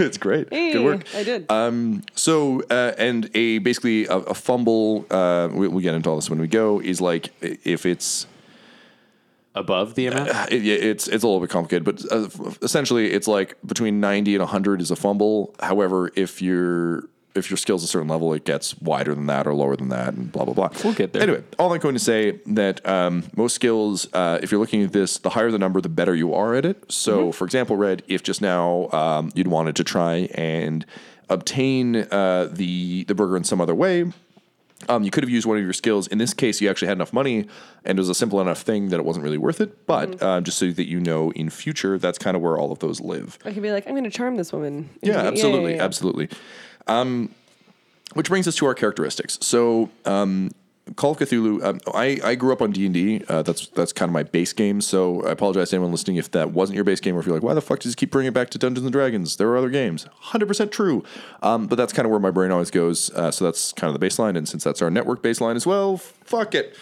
it's great. Hey, Good work. I did. Um, so, uh, and a basically a, a fumble. Uh, we, we'll get into all this when we go. Is like if it's Above the amount? it, yeah, it's it's a little bit complicated, but uh, essentially it's like between ninety and hundred is a fumble. However, if you're if your skill's a certain level, it gets wider than that or lower than that, and blah blah blah. We'll get there. Anyway, all I'm going to say that um, most skills, uh, if you're looking at this, the higher the number, the better you are at it. So, for example, Red, if just now um, you'd wanted to try and obtain uh, the the burger in some other way, um, you could have used one of your skills. In this case, you actually had enough money, and it was a simple enough thing that it wasn't really worth it. But uh, just so that you know, in future, that's kind of where all of those live. I could be like, I'm going to charm this woman. Yeah, absolutely, yeah. absolutely. Um, which brings us to our characteristics. So, um, Call of Cthulhu. Um, I, I grew up on D and D. That's that's kind of my base game. So I apologize to anyone listening if that wasn't your base game, or if you're like, why the fuck does he keep bringing it back to Dungeons and Dragons? There are other games. Hundred percent true. Um, but that's kind of where my brain always goes. Uh, so that's kind of the baseline, and since that's our network baseline as well, fuck it.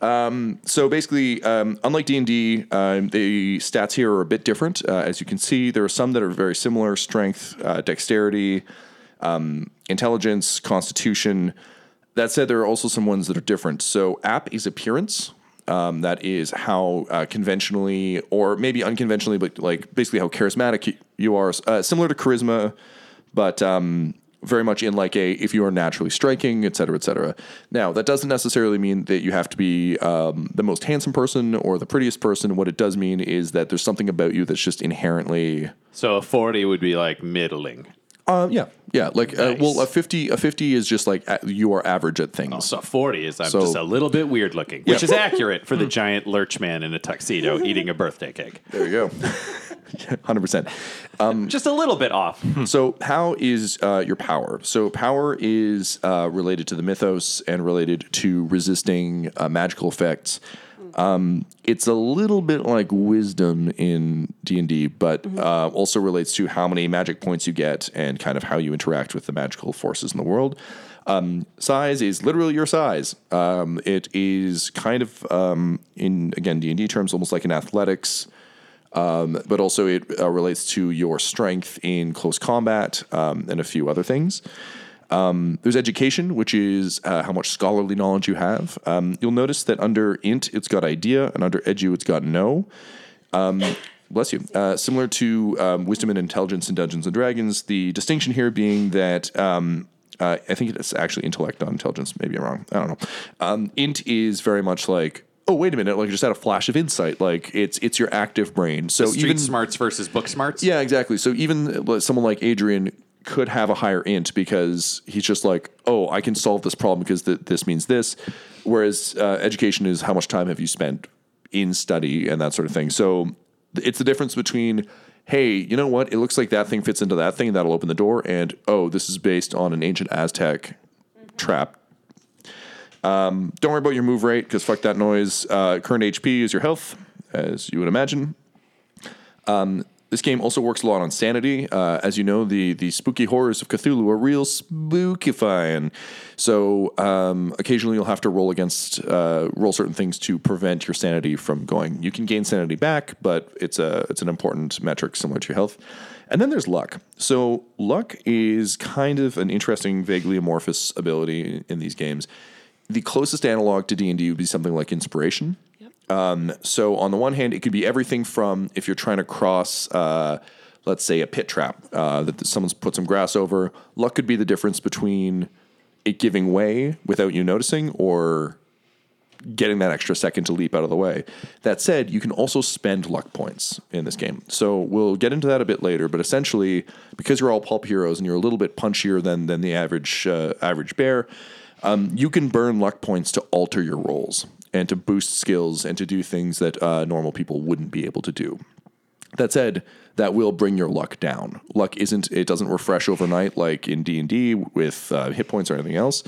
Um, so basically, um, unlike D and D, um, the stats here are a bit different. Uh, as you can see, there are some that are very similar: strength, uh, dexterity, um, intelligence, constitution. That said, there are also some ones that are different. So, app is appearance. Um, that is how uh, conventionally, or maybe unconventionally, but like basically how charismatic you are. Uh, similar to charisma, but um, very much in like a if you are naturally striking, et cetera, et cetera. Now, that doesn't necessarily mean that you have to be um, the most handsome person or the prettiest person. What it does mean is that there's something about you that's just inherently So a 40 would be like middling. Uh, yeah, yeah. Like, uh, Nice. well, a fifty, a fifty is just like a- you are average at things. So 40 is I'm So- just a little bit weird looking, which is accurate for the giant lurch man in a tuxedo eating a birthday cake. There you go, hundred percent. Just a little bit off. So, how is uh, your power? So, power is uh, related to the mythos and related to resisting uh, magical effects. Um, it's a little bit like wisdom in D and D, but uh, also relates to how many magic points you get and kind of how you interact with the magical forces in the world. Um, size is literally your size. Um, it is kind of um, in again D and D terms, almost like an athletics um, but also it uh, relates to your strength in close combat um, and a few other things. Um, there's education, which is uh, how much scholarly knowledge you have. Um, you'll notice that under int, it's got idea, and under edu, it's got know. Um, bless you. Uh, similar to um, wisdom and intelligence in Dungeons and Dragons, the distinction here being that um, uh, I think it's actually intellect, not intelligence. Maybe I'm wrong. I don't know. Um, int is very much like, oh wait a minute, like just had a flash of insight. Like it's it's your active brain. So Street even smarts versus book smarts. yeah, exactly. So even uh, someone like Adrian could have a higher int because he's just like, oh, I can solve this problem because th- this means this. Whereas uh, education is how much time have you spent in study and that sort of thing. So it's the difference between, hey, you know what? It looks like that thing fits into that thing that'll open the door, and oh, this is based on an ancient Aztec trap. Um, don't worry about your move rate because fuck that noise. Uh, current HP is your health, as you would imagine. Um, this game also works a lot on sanity. Uh, as you know, the the spooky horrors of Cthulhu are real spookifying. So um, occasionally you'll have to roll against uh, roll certain things to prevent your sanity from going. You can gain sanity back, but it's a it's an important metric similar to your health. And then there's luck. So luck is kind of an interesting, vaguely amorphous ability in, in these games. The closest analog to D and D would be something like inspiration. Um, so on the one hand, it could be everything from if you're trying to cross, uh, let's say, a pit trap uh, that someone's put some grass over. Luck could be the difference between it giving way without you noticing or getting that extra second to leap out of the way. That said, you can also spend luck points in this game. So we'll get into that a bit later. But essentially, because you're all pulp heroes and you're a little bit punchier than than the average uh, average bear, um, you can burn luck points to alter your rolls and to boost skills and to do things that uh, normal people wouldn't be able to do. That said, that will bring your luck down. Luck isn't; it doesn't refresh overnight like in D and D with uh, hit points or anything else.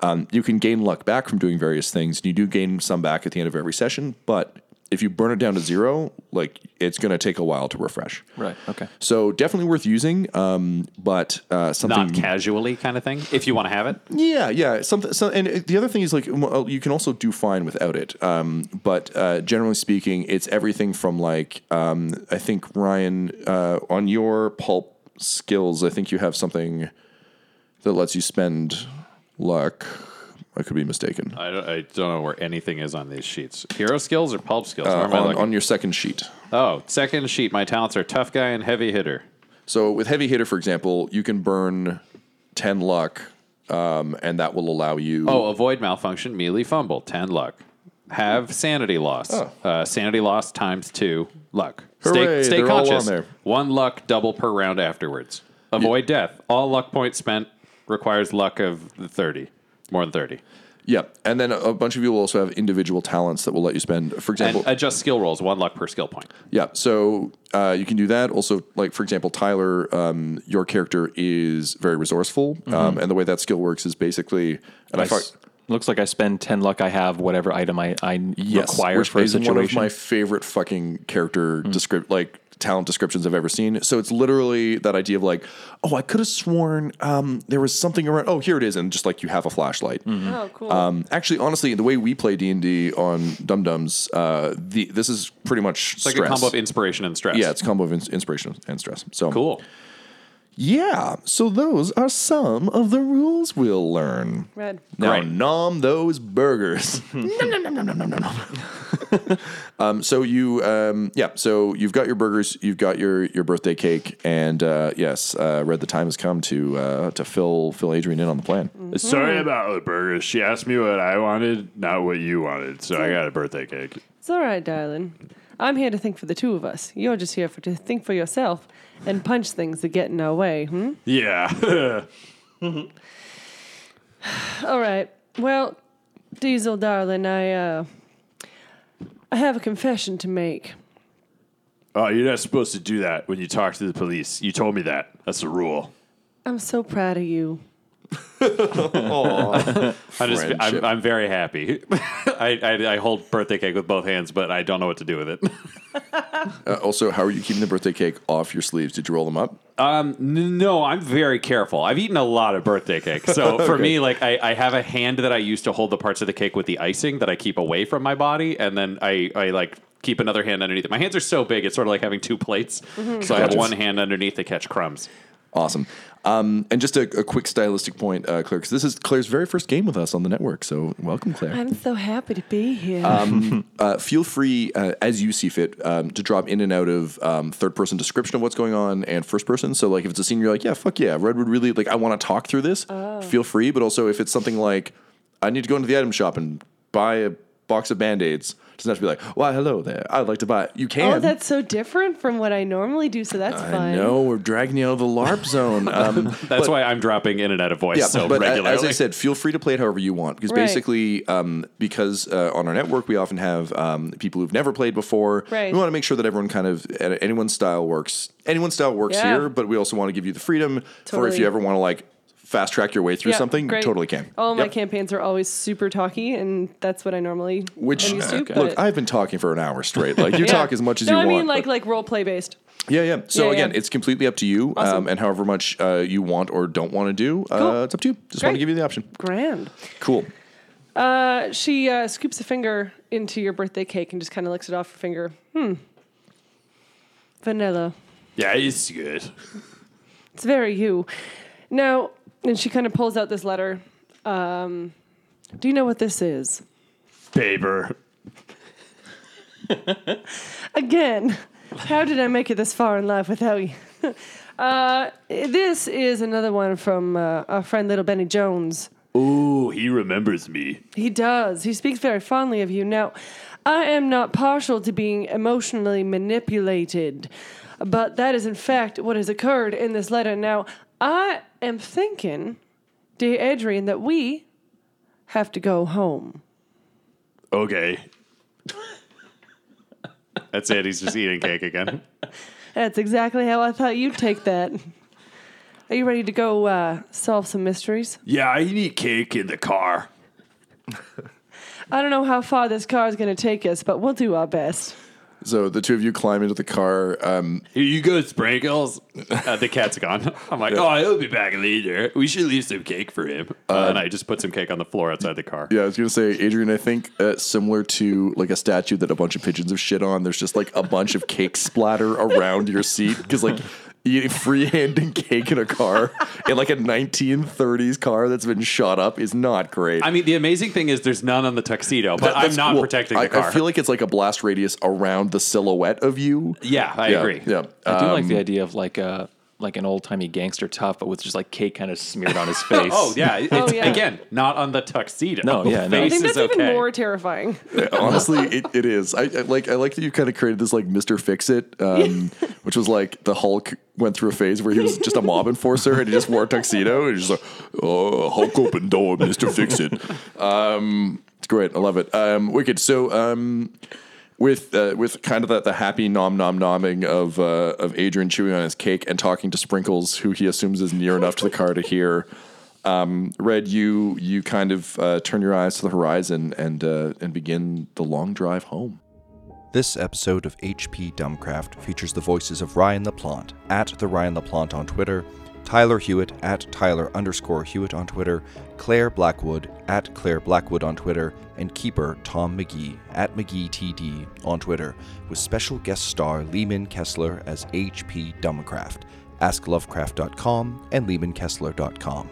Um, you can gain luck back from doing various things, and you do gain some back at the end of every session. But if you burn it down to zero, like it's going to take a while to refresh. Right. Okay. So definitely worth using, um, but uh, something Not casually kind of thing. If you want to have it. yeah, yeah. Something. So, and the other thing is like you can also do fine without it. Um, but uh, generally speaking, it's everything from like um, I think Ryan uh, on your pulp skills. I think you have something that lets you spend luck. I could be mistaken. I don't, I don't know where anything is on these sheets. Hero skills or pulp skills? Uh, on, on your second sheet. oh, second sheet. My talents are tough guy and heavy hitter. So with heavy hitter, for example, you can burn ten luck, um, and that will allow you. Oh, avoid malfunction, melee fumble, 10 luck. Have sanity loss. Oh. Uh, sanity loss times two luck. Hooray, stay stay on conscious. there. One luck double per round afterwards. Avoid death. All luck points spent requires luck of the 30. More than 30. Yeah, and then a, a bunch of you will also have individual talents that will let you spend. For example, And adjust skill rolls, one luck per skill point. Yeah, so uh, you can do that. Also, like for example, Tyler, um, your character is very resourceful, um, and the way that skill works is basically, and I, s- looks like I spend ten luck. I have whatever item I, I yes, require which for a is situation. one of my favorite fucking character descript like talent descriptions I've ever seen. So it's literally that idea of like, oh, I could have sworn um, there was something around. Oh, here it is, and just like you have a flashlight. Oh, cool. Um, actually, honestly, the way we play D and D on Dumb Dumbs, uh, the this is pretty much It's like a combo of inspiration and stress. yeah, it's a combo of ins- inspiration and stress. So cool. Yeah, so those are some of the rules we'll learn. Red. Now, Great. nom those burgers. nom, nom, nom, nom, nom, nom, nom, nom. um, so you, um, yeah, so you've got your burgers, you've got your your birthday cake, and uh, yes, uh, Red, the time has come to uh, to fill fill Adrian in on the plan. Sorry about the burgers. She asked me what I wanted, not what you wanted. So I got a birthday cake. It's all right, darling. I'm here to think for the two of us. You're just here for to think for yourself and punch things that get in our way. Hmm? Yeah. All right. Well, Diesel, darling, I uh, I have a confession to make. oh, you're not supposed to do that when you talk to the police. You told me that. That's the rule. I'm so proud of you. I just, I'm, Friendship. I'm very happy. I, I, I hold birthday cake with both hands, but I don't know what to do with it. Uh, also, how are you keeping the birthday cake off your sleeves? Did you roll them up? Um, n- no, I'm very careful. I've eaten a lot of birthday cake, so for me, like I, I have a hand that I use to hold the parts of the cake with the icing that I keep away from my body, and then I, I like keep another hand underneath it. My hands are so big; it's sort of like having two plates. So I have Gotcha. one hand underneath to catch crumbs. Awesome. Um, and just a, a quick stylistic point, uh, Claire, because this is Claire's very first game with us on the network. So welcome, Claire. I'm so happy to be here. uh, feel free, uh, as you see fit, um, to drop in and out of um, third person description of what's going on and first person. So, like, if it's a scene you're like, yeah, fuck yeah, Red would really, like, I want to talk through this, feel free. But also, if it's something like, I need to go into the item shop and buy a box of band aids, doesn't have to be like, why, hello there, I'd like to buy it. You can. oh, that's so different from what I normally do. So that's I fine. know, we're dragging you out of the LARP zone. Um, That's why I'm dropping in and out of voice yeah, so but regularly. as I said, feel free to play it however you want because Right. basically, um, because uh, on our network we often have um, people who've never played before. Right. We want to make sure that everyone kind of uh, anyone's style works. Anyone's style works Yeah. here, but we also want to give you the freedom for if you ever want to like fast track your way through Yeah, something, great. you totally can. All my campaigns are always super talky, and that's what I normally Which am used to. look, I've been talking for an hour straight. Like you Yeah. talk as much as no, you I want. I mean like like role play based. yeah, yeah. So Yeah, again, yeah. it's completely up to you, um, and however much uh, you want or don't want to do, uh, Cool. it's up to you. Just want to give you the option. Grand. Cool. Uh, she uh, scoops a finger into your birthday cake and just kind of licks it off her finger. Hmm. Vanilla. Yeah, it's good. It's very you. Now, and she kind of pulls out this letter. Um, do you know what this is? Paper. Again, how did I make it this far in life without you? uh, this is another one from uh, our friend Little Benny Jones. Ooh, he remembers me. He does. He speaks very fondly of you. Now, I am not partial to being emotionally manipulated, but that is in fact what has occurred in this letter. Now, I am thinking, dear Adrian, that we have to go home. Okay. That's it. He's just eating cake again. That's exactly how I thought you'd take that. Are you ready to go uh, solve some mysteries? Yeah, I eat cake in the car. I don't know how far this car is going to take us, but we'll do our best. So the two of you climb into the car. Um, Here you go, Sprinkles. Uh, the cat's gone. I'm like, Oh, he'll be back later. We should leave some cake for him. uh, and I just put some cake on the floor outside the car. yeah, I was gonna say, Adrian. I think uh, similar to like a statue that a bunch of pigeons have shit on. There's just like a bunch of cake splatter around your seat because like eating freehanding cake in a car in like a 1930s car that's been shot up is not great. I mean, the amazing thing is there's none on the tuxedo, but I'm That's- not well, protecting the I, car. I feel like it's like a blast radius around the silhouette of you. yeah, I yeah, agree. Yeah, I do like Um, the idea of like a like an old timey gangster tough, but with just like cake kind of smeared on his face. Oh yeah, it's, Oh, yeah. again not on the tuxedo. No, yeah, no. I Face think is okay. even more terrifying. Honestly, it, it is. I, I like. I like that you kind of created this like Mister Fix It, um, which was like the Hulk went through a phase where he was just a mob enforcer and he just wore a tuxedo and he's just like, oh, Hulk open door, Mister Fix It. Um, it's great. I love it. Um, wicked. So. Um, with uh, with kind of the, the happy nom nom nomming of uh, of Adrian chewing on his cake and talking to Sprinkles, who he assumes is near enough to the car to hear. Um, Red, you you kind of uh, turn your eyes to the horizon and uh, and begin the long drive home. This episode of HP Dumbcraft features the voices of Ryan LaPlante at the Ryan LaPlante on Twitter, Tyler Hewitt at Tyler underscore Hewitt on Twitter, Claire Blackwood at Claire Blackwood on Twitter, and Keeper Tom McGee at McGeeTD on Twitter, with special guest star Leeman Kessler as HP Dumbcraft, AskLovecraft.com, and LeemanKessler.com.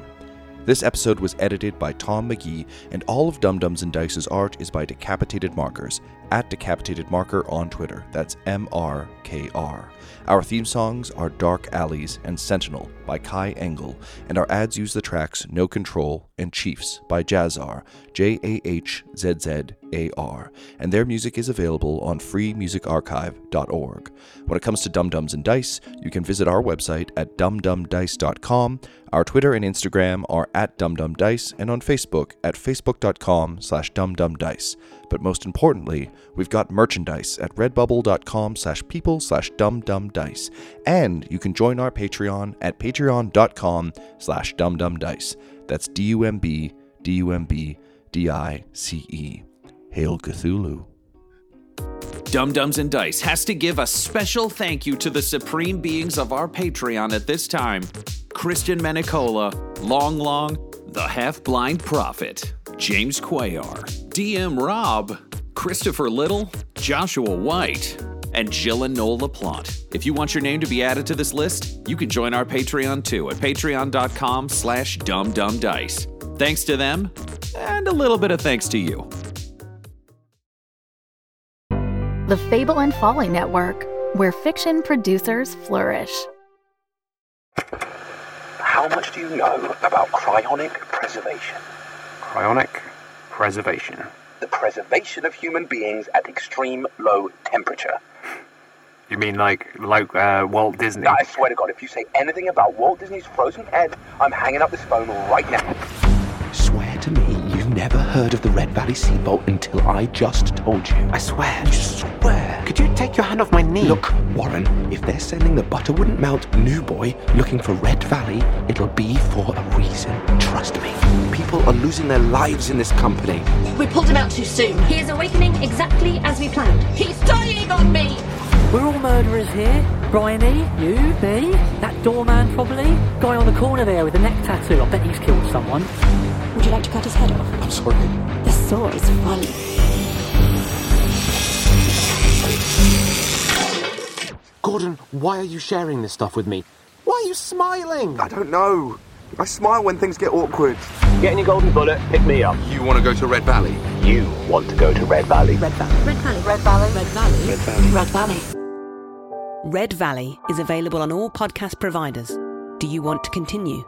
This episode was edited by Tom McGee, and all of Dumb Dumbs and Dice's art is by Decapitated Markers, at Decapitated Marker on Twitter. That's M R K R. Our theme songs are Dark Alleys and Sentinel by Kai Engel, and our ads use the tracks No Control and Chiefs by Jahzzar, J A H Z Z A R, and their music is available on freemusicarchive.org. When it comes to Dumb Dumbs and Dice, you can visit our website at dumbdumbdice.com. Our Twitter and Instagram are at dumbdumbdice, and on Facebook at facebook.com slash dumbdumbdice. But most importantly, we've got merchandise at redbubble.com slash people slash dumbdumbdice. And you can join our Patreon at patreon.com slash dumbdumbdice. That's D-U-M-B, D-U-M-B, D-I-C-E. Hail Cthulhu. Dumb Dumbs and Dice has to give a special thank you to the supreme beings of our Patreon at this time Christian Menicola, Long Long, the Half Blind Prophet, James Cuellar, DM Rob, Christopher Little, Joshua White, and Jill and Noel LaPlante. If you want your name to be added to this list, you can join our Patreon too at patreon.com slash dumbdumbdice. Thanks to them, and a little bit of thanks to you. The Fable and Folly Network, where fiction producers flourish. How much do you know about cryonic preservation? Cryonic preservation. The preservation of human beings at extreme low temperature. You mean like like uh, Walt Disney? I swear to God, if you say anything about Walt Disney's frozen head, I'm hanging up this phone right now. Swear to me you've never heard of the Red Valley Sea Seabolt until I just told you. I swear. You swear. Could you take your hand off my knee? Look, Warren, if they're sending the butter wouldn't melt new boy looking for Red Valley, it'll be for a reason. Trust me. People are losing their lives in this company. We pulled him out too soon. He is awakening exactly as we planned. He's dying on me! We're all murderers here. Bryony, you, me, that doorman probably. Guy on the corner there with the neck tattoo. I bet he's killed someone. Would you like to cut his head off? I'm sorry. The saw is fun. Gordon, why are you sharing this stuff with me? Why are you smiling? I don't know. I smile when things get awkward. Get in your golden bullet, pick me up. You want to go to Red Valley? You want to go to Red Valley. Red Valley. Red Valley. Red Valley. Red Valley. Red Valley. Red Valley. Red Valley is available on all podcast providers. Do you want to continue?